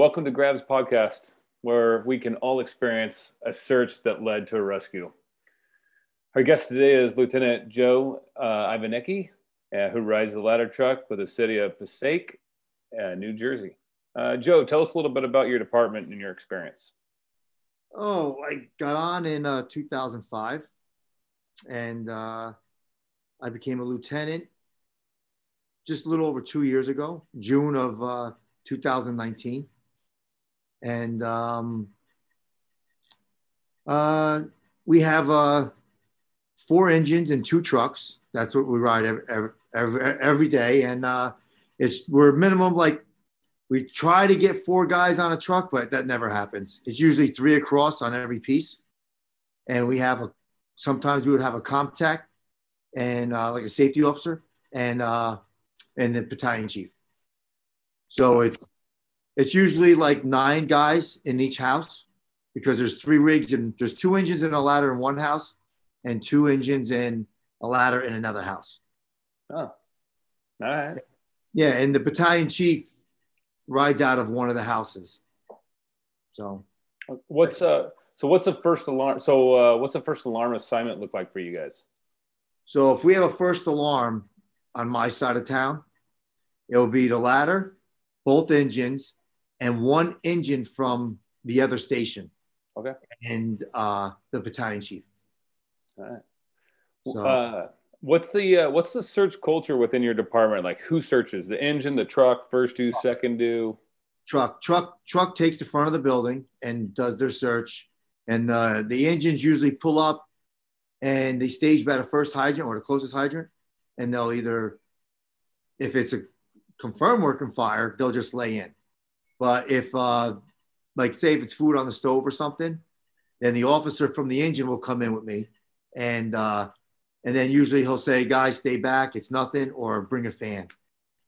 welcome to Grabs Podcast, where we can all experience a search that led to a rescue. Our guest today is Lieutenant Joe uh, Ivanecki, uh, who rides the ladder truck with the city of Passaic, uh, New Jersey. Uh, Joe, tell us a little bit about your department and your experience. Oh, I got on in uh, 2005 and uh, I became a lieutenant just a little over two years ago, June of uh, 2019. And um, uh, we have uh, four engines and two trucks. That's what we ride every, every, every day. And uh, it's we're minimum like we try to get four guys on a truck, but that never happens. It's usually three across on every piece. And we have a sometimes we would have a ComTech and uh, like a safety officer and uh, and the battalion chief. So it's it's usually like nine guys in each house because there's three rigs and there's two engines in a ladder in one house and two engines in a ladder in another house. Oh, all right. Yeah, and the battalion chief rides out of one of the houses. So What's uh? So what's the first alarm? So uh, what's the first alarm assignment look like for you guys? So if we have a first alarm on my side of town, it'll be the ladder, both engines, and one engine from the other station, Okay. and uh, the battalion chief. All right. So Uh, what's the uh, what's the search culture within your department? Like who searches the engine, the truck, first due, second due? truck, truck, truck takes the front of the building and does their search, and the the engines usually pull up, and they stage by the first hydrant or the closest hydrant, and they'll either, if it's a confirmed working fire, they'll just lay in. But if, uh, like, say if it's food on the stove or something, then the officer from the engine will come in with me, and uh, and then usually he'll say, "Guys, stay back. It's nothing," or bring a fan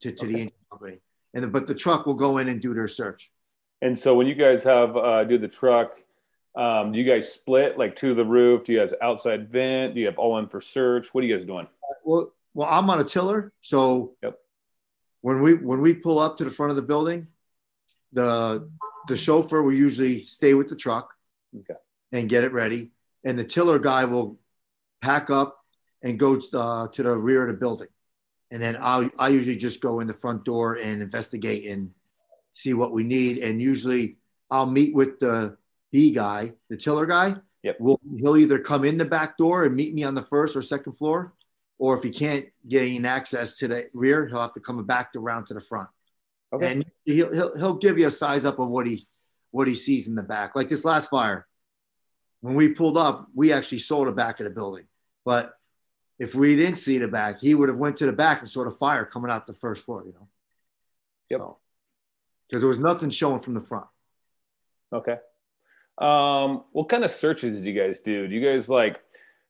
to, to the engine company. And the, but the truck will go in and do their search. And so when you guys have uh, do the truck, um, do you guys split like to the roof? Do you guys outside vent? Do you have all in for search? What are you guys doing? Well, well, I'm on a tiller, so Yep. when we when we pull up to the front of the building, the the chauffeur will usually stay with the truck Okay. and get it ready, and the tiller guy will pack up and go uh, to the rear of the building, and then I I usually just go in the front door and investigate and see what we need, and usually I'll meet with the B guy, the tiller guy. Yep. Will he'll either come in the back door and meet me on the first or second floor, or if he can't gain access to the rear, he'll have to come back around to the front. Okay. And he'll, he'll he'll give you a size up of what he what he sees in the back. Like this last fire, when we pulled up, we actually saw the back of the building. But if we didn't see the back, he would have went to the back and saw the fire coming out the first floor. You know. Yep. Because there was nothing showing from the front. Okay. Um, what kind of searches do you guys do? Do you guys like,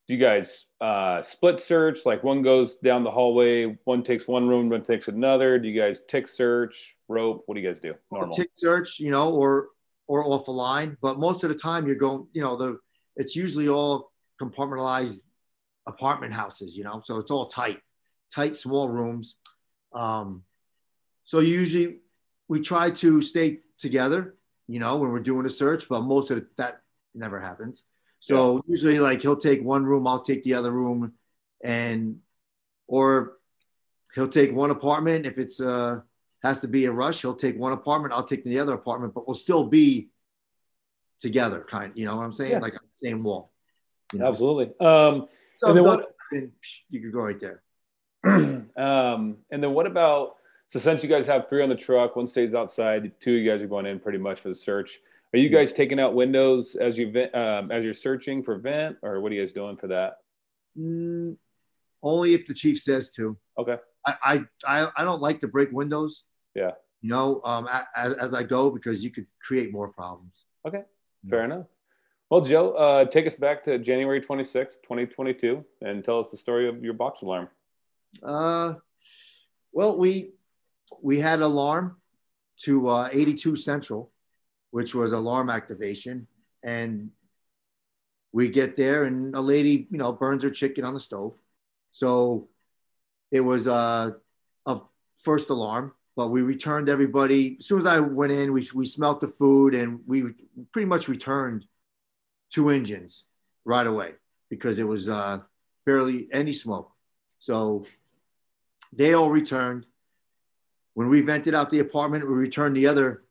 do you guys uh, split search? Like one goes down the hallway, one takes one room, one takes another. Do you guys tick search, rope? What do you guys do? Normal. tick search, you know, or or off a line. But most of the time, you're going, you know, the it's usually all compartmentalized apartment houses, you know, so it's all tight, tight, small rooms. Um, so usually we try to stay together, you know, when we're doing a search, but most of the, that never happens. So usually, like he'll take one room, I'll take the other room, and or he'll take one apartment if it's uh has to be a rush. He'll take one apartment, I'll take the other apartment, but we'll still be together, kind. You know what I'm saying? Yeah. Like on the same wall. You know? Absolutely. Um, So And then done, what- and you could go right there. um, and then what about so since you guys have three on the truck, one stays outside, two of you guys are going in pretty much for the search. Are you guys taking out windows as you um, as you're searching for vent, or what are you guys doing for that? Mm, only if the chief says to. Okay. I, I, I, don't like to break windows. Yeah. You know, um, as, as I go because you could create more problems. Okay. Fair enough. Well, Joe, uh, take us back to January 26th, 2022, and tell us the story of your box alarm. Uh, well, we we had alarm to uh, 82 Central, which was alarm activation, and we get there, and a lady, you know, burns her chicken on the stove. So it was uh, a first alarm, but we returned everybody. As soon as I went in, we, we smelt the food and we pretty much returned two engines right away because it was uh, barely any smoke. So they all returned. When we vented out the apartment, we returned the other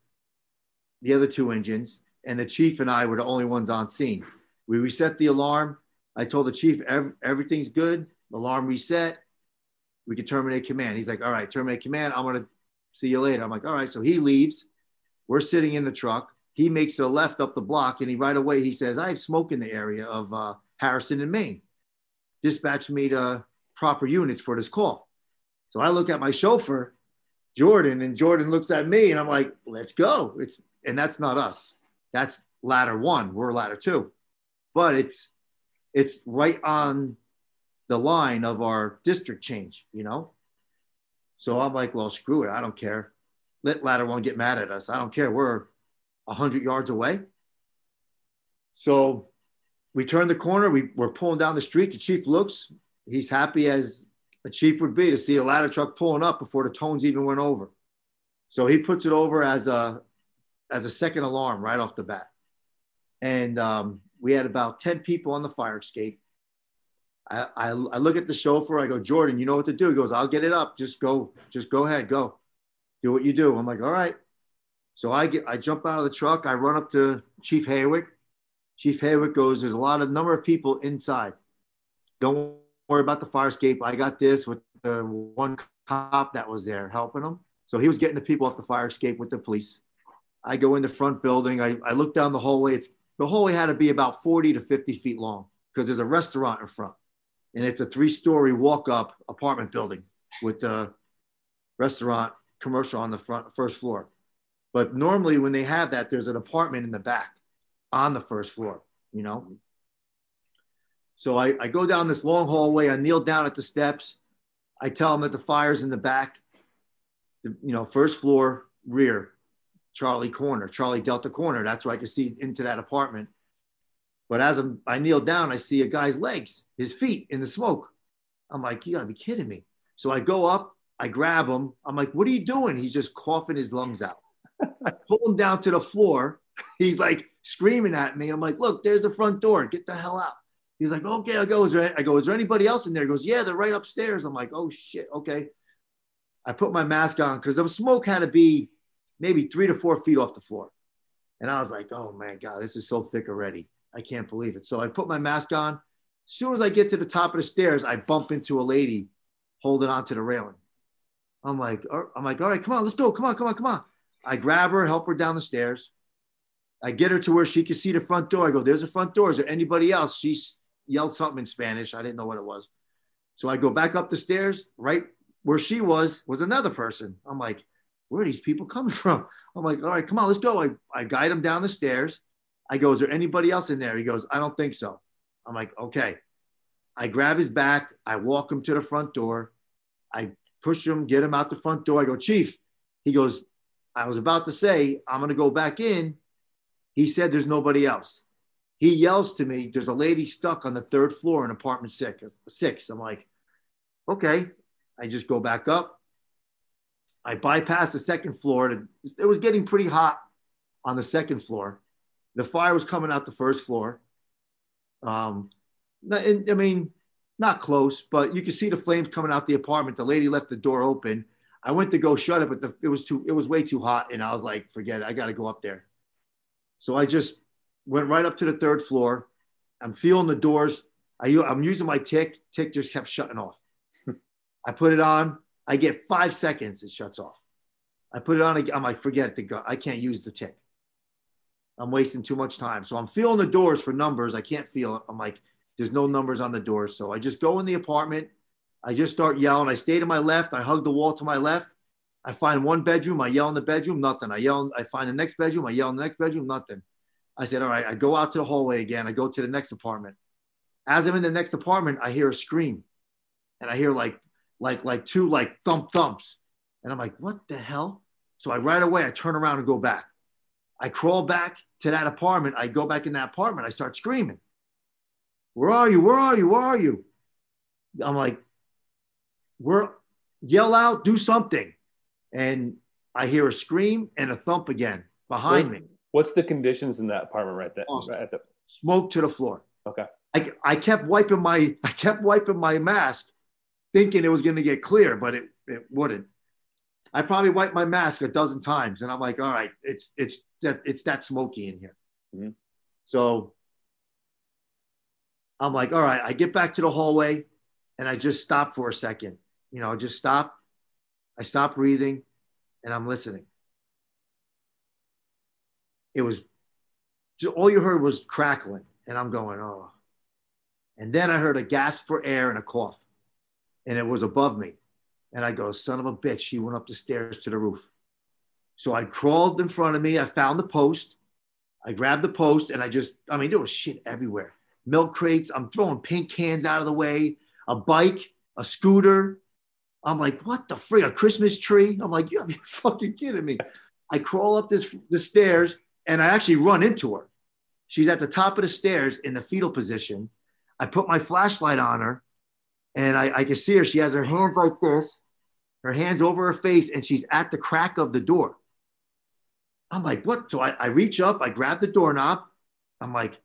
the other two engines, and the chief and I were the only ones on scene. We reset the alarm. I told the chief everything's good. Alarm reset. We can terminate command. He's like, all right, terminate command. I'm gonna see you later. I'm like, all right. So he leaves. We're sitting in the truck. He makes a left up the block, and he right away he says, I have smoke in the area of uh, Harrison and Main. Dispatch me to proper units for this call. So I look at my chauffeur, Jordan, and Jordan looks at me, and I'm like, let's go. It's and that's not us. That's ladder one. We're ladder two, but it's it's right on the line of our district change, you know. So I'm like, well, screw it. I don't care. Let ladder one get mad at us. I don't care. We're hundred yards away. So we turn the corner. We, we're pulling down the street. The chief looks. He's happy as a chief would be to see a ladder truck pulling up before the tones even went over. So he puts it over as a as a second alarm right off the bat. And um, we had about 10 people on the fire escape. I, I, I, look at the chauffeur. I go, Jordan, you know what to do. He goes, I'll get it up. Just go, just go ahead, go. Do what you do. I'm like, all right. So I get, I jump out of the truck. I run up to Chief Haywick. Chief Haywick goes, there's a lot of number of people inside. Don't worry about the fire escape. I got this with the one cop that was there helping him. So he was getting the people off the fire escape with the police. I go in the front building. I, I look down the hallway. It's the hallway had to be about 40 to 50 feet long because there's a restaurant in front. And it's a three-story walk-up apartment building with the restaurant commercial on the front first floor. But normally when they have that, there's an apartment in the back on the first floor, you know. So I, I go down this long hallway. I kneel down at the steps. I tell them that the fire's in the back, the, you know, first floor, rear. Charlie Corner, Charlie Delta Corner. That's where I can see into that apartment. But as I'm, I kneel down, I see a guy's legs, his feet in the smoke. I'm like, you gotta be kidding me. So I go up, I grab him. I'm like, what are you doing? He's just coughing his lungs out. I pull him down to the floor. He's like screaming at me. I'm like, look, there's the front door. Get the hell out. He's like, okay, I go. Is there, I go, is there anybody else in there? He goes, yeah, they're right upstairs. I'm like, oh shit, okay. I put my mask on because the smoke had to be maybe three to four feet off the floor. And I was like, oh my God, this is so thick already. I can't believe it. So I put my mask on. As soon as I get to the top of the stairs, I bump into a lady holding onto the railing. I'm like, I'm like, all right, come on, let's go. Come on, come on, come on. I grab her, help her down the stairs. I get her to where she can see the front door. I go, there's a front door. Is there anybody else? She yelled something in Spanish. I didn't know what it was. So I go back up the stairs. Right where she was was another person. I'm like, where are these people coming from? I'm like, all right, come on, let's go. I, I guide him down the stairs. I go, is there anybody else in there? He goes, I don't think so. I'm like, okay. I grab his back. I walk him to the front door. I push him, get him out the front door. I go, Chief. He goes, I was about to say, I'm going to go back in. He said, there's nobody else. He yells to me, there's a lady stuck on the third floor in apartment six. six. I'm like, okay. I just go back up. I bypassed the second floor. It was getting pretty hot on the second floor. The fire was coming out the first floor. Um, I mean, not close, but you could see the flames coming out the apartment. The lady left the door open. I went to go shut it, but the, it was too, it was way too hot. And I was like, forget it. I got to go up there. So I just went right up to the third floor. I'm feeling the doors. I, I'm using my tick. Tick just kept shutting off. I put it on. I get five seconds, it shuts off. I put it on, I'm like, forget the gun. I can't use the tick. I'm wasting too much time. So I'm feeling the doors for numbers. I can't feel it. I'm like, there's no numbers on the doors. So I just go in the apartment. I just start yelling. I stay to my left. I hug the wall to my left. I find one bedroom. I yell in the bedroom, nothing. I yell. I find the next bedroom. I yell in the next bedroom, nothing. I said, all right. I go out to the hallway again. I go to the next apartment. As I'm in the next apartment, I hear a scream, and I hear like like like two like thump thumps. And I'm like, what the hell? So I right away I turn around and go back. I crawl back to that apartment. I go back in that apartment. I start screaming. Where are you? Where are you? Where are you? I'm like, we're yell out, do something. and I hear a scream and a thump again behind me. What's the conditions in that apartment right there? Awesome. Right at the, Smoke to the floor. okay. I, I kept wiping my I kept wiping my mask, thinking it was going to get clear, but it, it wouldn't. I probably wiped my mask a dozen times, and I'm like, all right, it's it's that it's that smoky in here. Mhm. So I'm like, all right, I get back to the hallway, and I just stop for a second. You know, I just stop. I stop breathing, and I'm listening. It was all you heard was crackling, and I'm going, oh. And then I heard a gasp for air and a cough, and it was above me. And I go, son of a bitch, she went up the stairs to the roof. So I crawled in front of me. I found the post. I grabbed the post, and I just, I mean, there was shit everywhere. Milk crates. I'm throwing pink cans out of the way. A bike, a scooter. I'm like, what the frig? A Christmas tree? I'm like, you're fucking kidding me. I crawl up this the stairs, and I actually run into her. She's at the top of the stairs in the fetal position. I put my flashlight on her and I, I can see her. She has her hands like this, her hands over her face, and she's at the crack of the door. I'm like, what? So I, I reach up, I grab the doorknob. I'm like,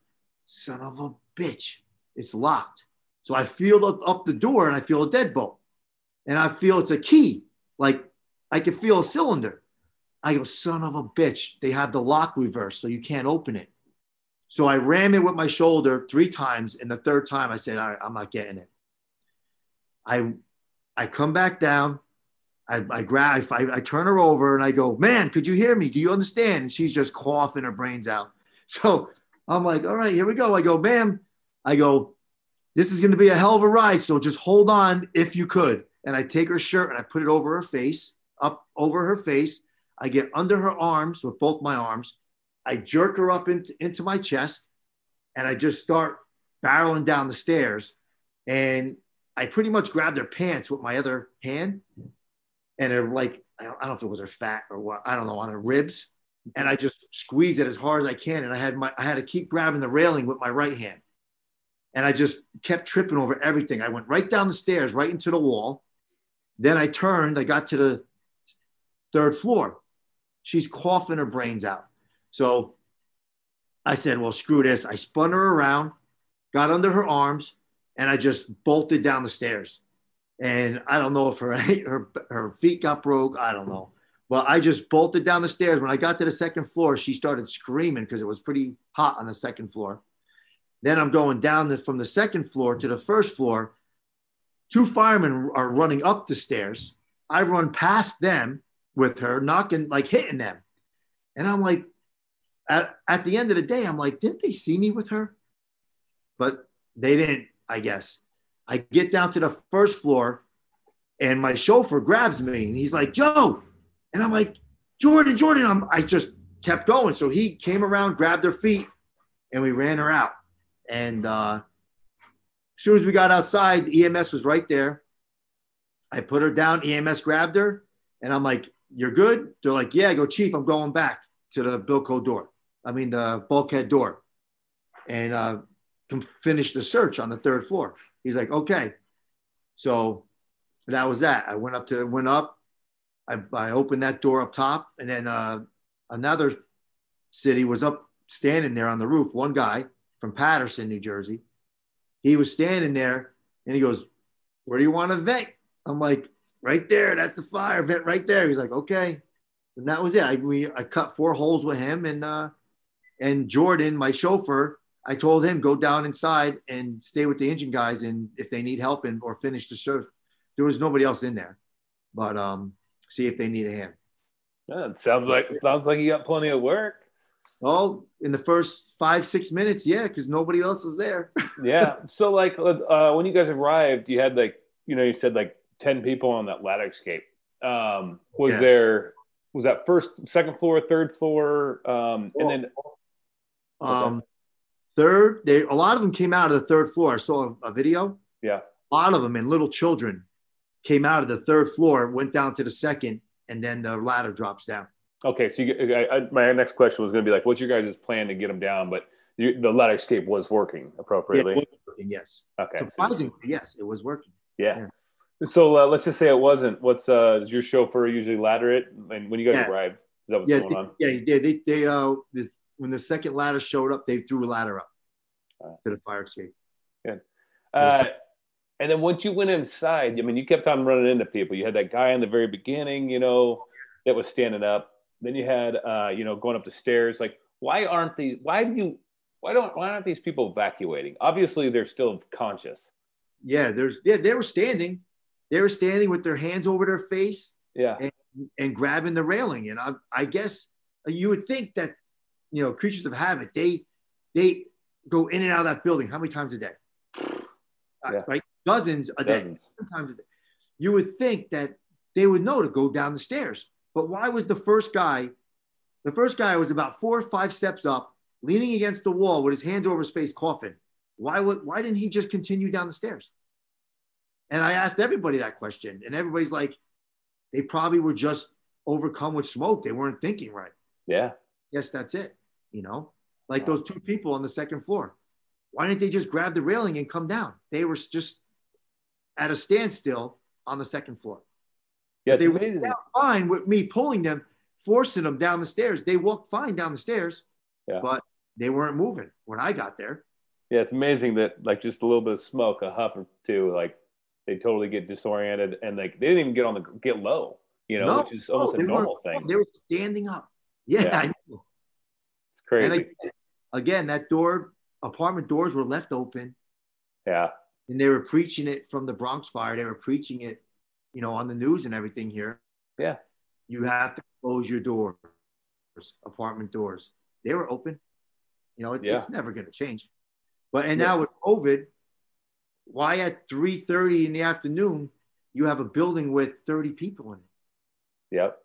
son of a bitch, it's locked. So I feel up, up the door and I feel a deadbolt. And I feel it's a key. Like I can feel a cylinder. I go, son of a bitch, they have the lock reversed, so you can't open it. So I ram it with my shoulder three times. And the third time I said, all right, I'm not getting it. I, I come back down. I, I grab, I, I turn her over and I go, man, could you hear me? Do you understand? And she's just coughing her brains out. So I'm like, all right, here we go. I go, ma'am, I go, this is going to be a hell of a ride. So just hold on if you could. And I take her shirt and I put it over her face, up over her face. I get under her arms with both my arms. I jerk her up into, into my chest and I just start barreling down the stairs. And I pretty much grabbed their pants with my other hand and her, like, I don't, I don't know if it was her fat or what, I don't know, on her ribs. And I just squeezed it as hard as I can. And I had my, I had to keep grabbing the railing with my right hand. And I just kept tripping over everything. I went right down the stairs, right into the wall. Then I turned, I got to the third floor. She's coughing her brains out. So I said, well, screw this. I spun her around, got under her arms, and I just bolted down the stairs. And I don't know if her, her, her feet got broke. I don't know. But I just bolted down the stairs. When I got to the second floor, she started screaming because it was pretty hot on the second floor. Then I'm going down the, from the second floor to the first floor. Two firemen are running up the stairs. I run past them with her, knocking, like hitting them. And I'm like, at, at the end of the day, I'm like, didn't they see me with her? But they didn't, I guess. I get down to the first floor and my chauffeur grabs me and he's like, Joe. And I'm like, Jordan, Jordan. I'm, I just kept going. So he came around, grabbed her feet, and we ran her out. And uh, as soon as we got outside, EMS was right there. I put her down. EMS grabbed her, and I'm like, "You're good." They're like, "Yeah." I go, "Chief, I'm going back to the Bilco door. I mean, the bulkhead door, and uh, finish the search on the third floor." He's like, "Okay." So that was that. I went up to went up. I, I opened that door up top, and then uh, another city was up standing there on the roof. One guy from Paterson, New Jersey. He was standing there and he goes, Where do you want to vent? I'm like, Right there. That's the fire vent right there. He's like, Okay. And that was it. I, we, I cut four holes with him and, uh, and Jordan, my chauffeur, I told him go down inside and stay with the engine guys. And if they need help and or finish the search, there was nobody else in there, but um, see if they need a hand. Yeah, sounds like sounds like you got plenty of work. Oh, in the first five, six minutes, yeah, because nobody else was there. yeah. So like uh, when you guys arrived, you had like you know you said like ten people on that ladder escape. Um, was Yeah. there was that first, second floor, third floor, um, and then Um, third, they a lot of them came out of the third floor. I saw a, a video. yeah. A lot of them and little children came out of the third floor, went down to the second, and then the ladder drops down. Okay, so you, I, I, my next question was going to be like, what's your guys' plan to get them down? But you, the ladder escape was working Yeah, appropriately. was working, yes. okay, so- Surprisingly, yes, it was working. yeah. yeah. So uh, let's just say it wasn't. What's uh, does your chauffeur usually ladder it? And when you guys Yeah. arrived, is that what's Yeah, going on? yeah, they they, they uh this, when the second ladder showed up, they threw a ladder up Wow. to the fire escape. Uh, and then once you went inside, I mean, you kept on running into people. You had that guy in the very beginning, you know, that was standing up. Then you had, uh, you know, going up the stairs. Like, why aren't these? Why do you? Why don't? Why aren't these people evacuating? Obviously, they're still conscious. Yeah, there's yeah, they were standing. They were standing with their hands over their face Yeah, and grabbing the railing. And I, I guess you would think that you know creatures of habit they they go in and out of that building how many times a day? Uh, Yeah. Right, dozens a day. dozens. Sometimes a day. You would think that they would know to go down the stairs, but why was the first guy? The first guy was about four or five steps up, leaning against the wall with his hands over his face, coughing. Why would? Why didn't he just continue down the stairs? And I asked everybody that question, and everybody's like, they probably were just overcome with smoke. They weren't thinking right. Yeah, Yes, that's it. You know, like those two people on the second floor. Why didn't they just grab the railing and come down? They were just at a standstill on the second floor. yeah. They amazing. walked fine with me pulling them, forcing them down the stairs. They walked fine down the stairs, Yeah. but they weren't moving when I got there. Yeah, it's amazing that like just a little bit of smoke, a huff or two, like they totally get disoriented and like they didn't even get on the get low, you know, No, which is almost no, a normal thing. They were standing up. Yeah, Yeah. I know. It's crazy. And again, again, that door, apartment doors were left open. yeah, and they were preaching it from the Bronx fire. They were preaching it, you know, on the news and everything here. yeah, You have to close your doors, apartment doors. They were open. You know, it's, Yeah. it's never going to change. But and Yeah. now with COVID, why at three thirty in the afternoon you have a building with thirty people in it yep.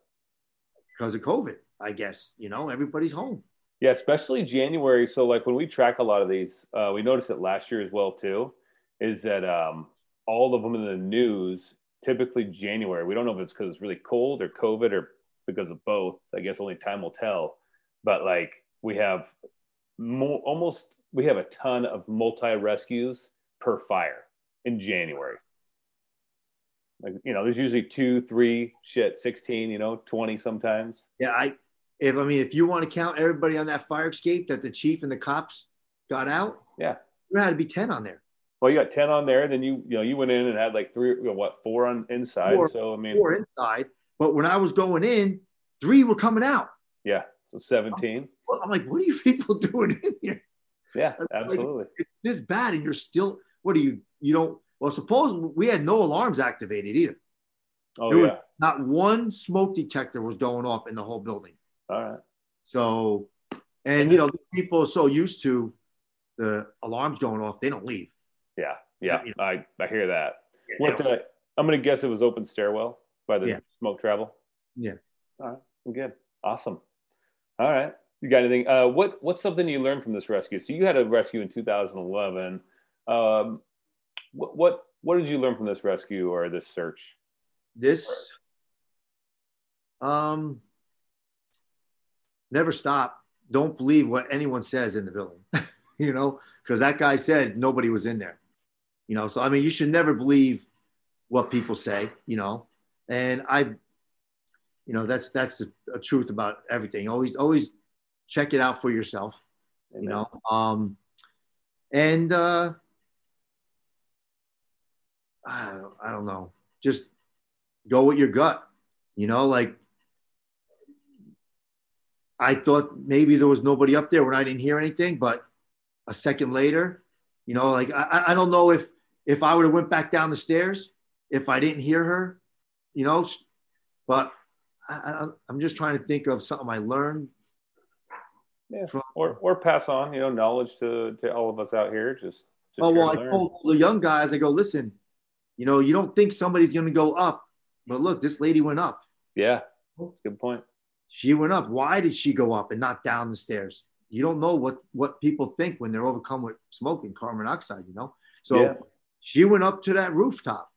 because of COVID? I guess you know everybody's home. Yeah, especially January. So like when we track a lot of these, uh, we noticed it last year as well too, is that um, all of them in the news, typically January. We don't know if it's because it's really cold or COVID or because of both. I guess only time will tell. But like we have mo- almost we have a ton of multi rescues per fire in January. Like you know, there's usually two, three, shit, sixteen, you know, twenty sometimes. Yeah, I if I mean if you want to count everybody on that fire escape that the chief and the cops got out, Yeah. there had to be ten on there. Well, you got ten on there. Then you you know you went in and had like three, you know, what four on inside. Four. so I mean, four inside, but when I was going in, three were coming out. yeah, so seventeen. Well, I'm like, what are you people doing in here? Yeah, like- absolutely. It's this bad, and you're still. What do you? You don't. Well, suppose we had no alarms activated either. Oh there was- yeah. Not one smoke detector was going off in the whole building. All right. So, and you know, the people are so used to the alarms going off, they don't leave. Yeah, yeah. You I I hear that. Yeah, What uh, I'm gonna guess it was open stairwell by the Yeah. smoke travel. Yeah. All right. I'm Good. Awesome. All right. You got anything? Uh, what what's something you learned from this rescue? So you had a rescue in 2011. Um, what what what did you learn from this rescue or this search? this um never stop. Don't believe what anyone says in the building you know because that guy said nobody was in there you know. So i mean you should never believe what people say you know. And i you know that's that's the, the truth about everything. Always always check it out for yourself you know. Um and uh I, don't- I don't know. Just go with your gut you know like i thought maybe there was nobody up there when i didn't hear anything but a second later you know like i, I- don't know if if i would have went back down the stairs if i didn't hear her you know but I, I, i'm just trying to think of something i learned Yeah. from or or pass on you know knowledge to to all of us out here just, just Oh well, I learn. told the young guys, I go, listen, you know, you don't think somebody's going to go up, but look, this lady went up. yeah oh. good point She went up. Why did she go up and not down the stairs? You don't know what what people think when they're overcome with smoke and carbon monoxide. You know, so Yeah. she went up to that rooftop.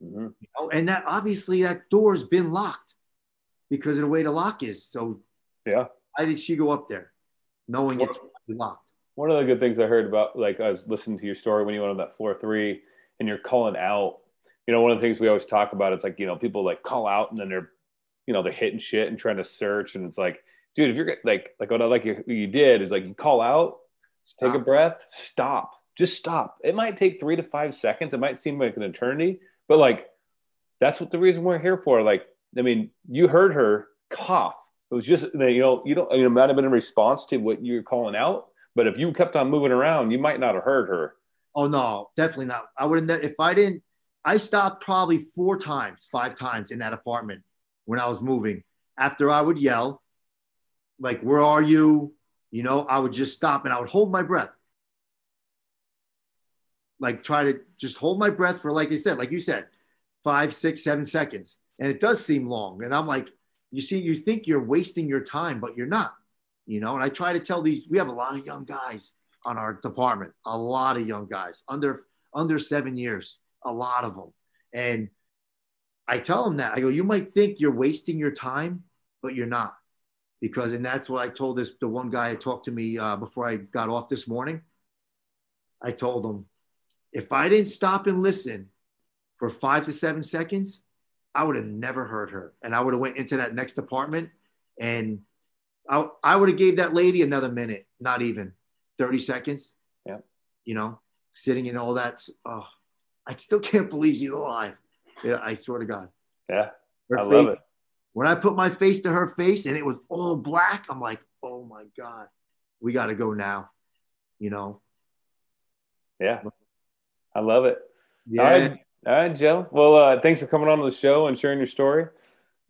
hmm You know, and that obviously that door's been locked because of the way the lock is. So yeah why did she go up there, knowing it's locked? one of the good things i heard about like i was listening to your story when you went on that floor three and you're calling out you know, one of the things we always talk about is like, you know, people like call out and then they're, you know, they're hitting shit and trying to search. And it's like, dude, if you're like, like what I like you, you did is like you call out, stop. take a breath, stop, just stop. It might take three to five seconds. It might seem like an eternity, but like, that's what the reason we're here for. Like, I mean, you heard her cough. It was just, you know, you don't, you know, might have been in response to what you're calling out, but if you kept on moving around, you might not have heard her. Oh no, definitely not. I wouldn't. If I didn't, I stopped probably four times, five times in that apartment when I was moving. After I would yell, like, "Where are you?" You know, I would just stop and I would hold my breath, like try to just hold my breath for, like I said, like you said, five, six, seven seconds, and it does seem long. And I'm like, you see, you think you're wasting your time, but you're not. You know, and I try to tell these. We have a lot of young guys on our department, a lot of young guys under under seven years, a lot of them. And I tell them that I go, you might think you're wasting your time, but you're not, because and that's what I told this the one guy that talked to me uh, before I got off this morning. I told him, if I didn't stop and listen for five to seven seconds, I would have never heard her, and I would have went into that next apartment, and I, I would have gave that lady another minute, not even 30 seconds. Yeah. You know, sitting in all that. Oh, I still can't believe she's alive. Yeah, I swear to God. Yeah. Her I face, love it. When I put my face to her face and it was all black, I'm like, oh my God, we got to go now. You know? Yeah. I love it. Yeah. All right, all right Joe. Well, uh, thanks for coming on to the show and sharing your story.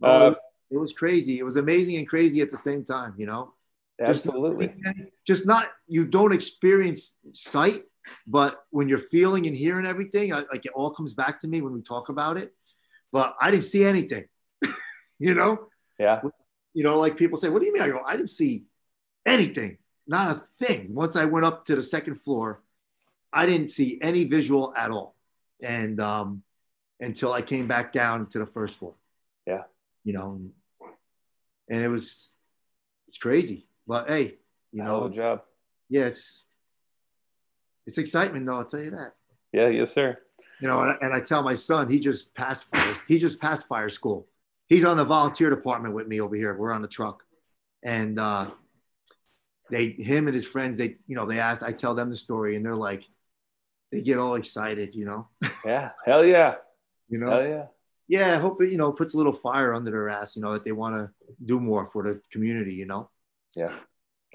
Oh, uh, it was crazy. It was amazing and crazy at the same time, you know? Absolutely. Just not, just not, you don't experience sight, but when you're feeling and hearing everything, I, like it all comes back to me when we talk about it. But I didn't see anything, you know? Yeah. You know, like people say, what do you mean? I go, I didn't see anything, not a thing. Once I went up to the second floor, I didn't see any visual at all. And um, until I came back down to the first floor. Yeah. You know, and it was, it's crazy. But hey, you know, Good job. Yeah, it's it's excitement though. I'll tell you that. Yeah, yes, sir. You know, and, and I tell my son he just passed fire, he just passed fire school. He's on the volunteer department with me over here. We're on the truck, and uh, they him and his friends they you know they asked I tell them the story and they're like they get all excited. You know. Yeah. Hell yeah. you know. Hell yeah. Yeah, I hope it, you know, puts a little fire under their ass, you know, that they want to do more for the community, you know? Yeah,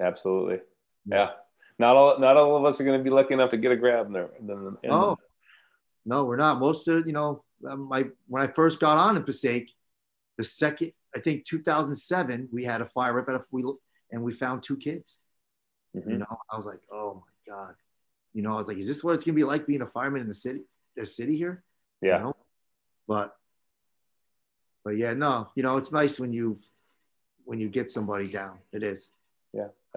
absolutely. Yeah. Not all, not all of us are going to be lucky enough to get a grab in there. In oh, no, we're not. Most of, you know, um, my, when I first got on in Passaic, the second, I think 2007, we had a fire right at we and we found two kids. Mm-hmm. You know, I was like, oh my God. You know, I was like, is this what it's gonna be like being a fireman in the city, the city here? Yeah. You know? But but yeah, no, you know, it's nice when you when you get somebody down. It is.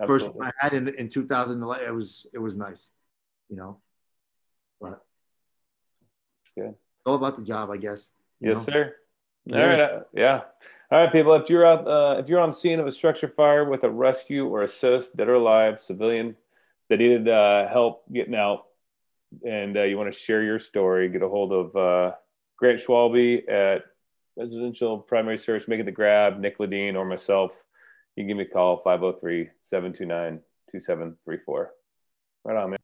Absolutely. First I had in, in 2011, it was it was nice, you know. But good. All about the job, I guess. Yes, know? sir. All yeah. right. Uh, yeah. All right, people. If you're out, uh, if you're on scene of a structure fire with a rescue or assist, dead or alive, civilian that needed uh, help getting out, and uh, you want to share your story, get a hold of uh, Grant Schwalbe at residential primary search, making the grab, Nick Ledeen, or myself, you can give me a call 503 729 2734. Right on, man.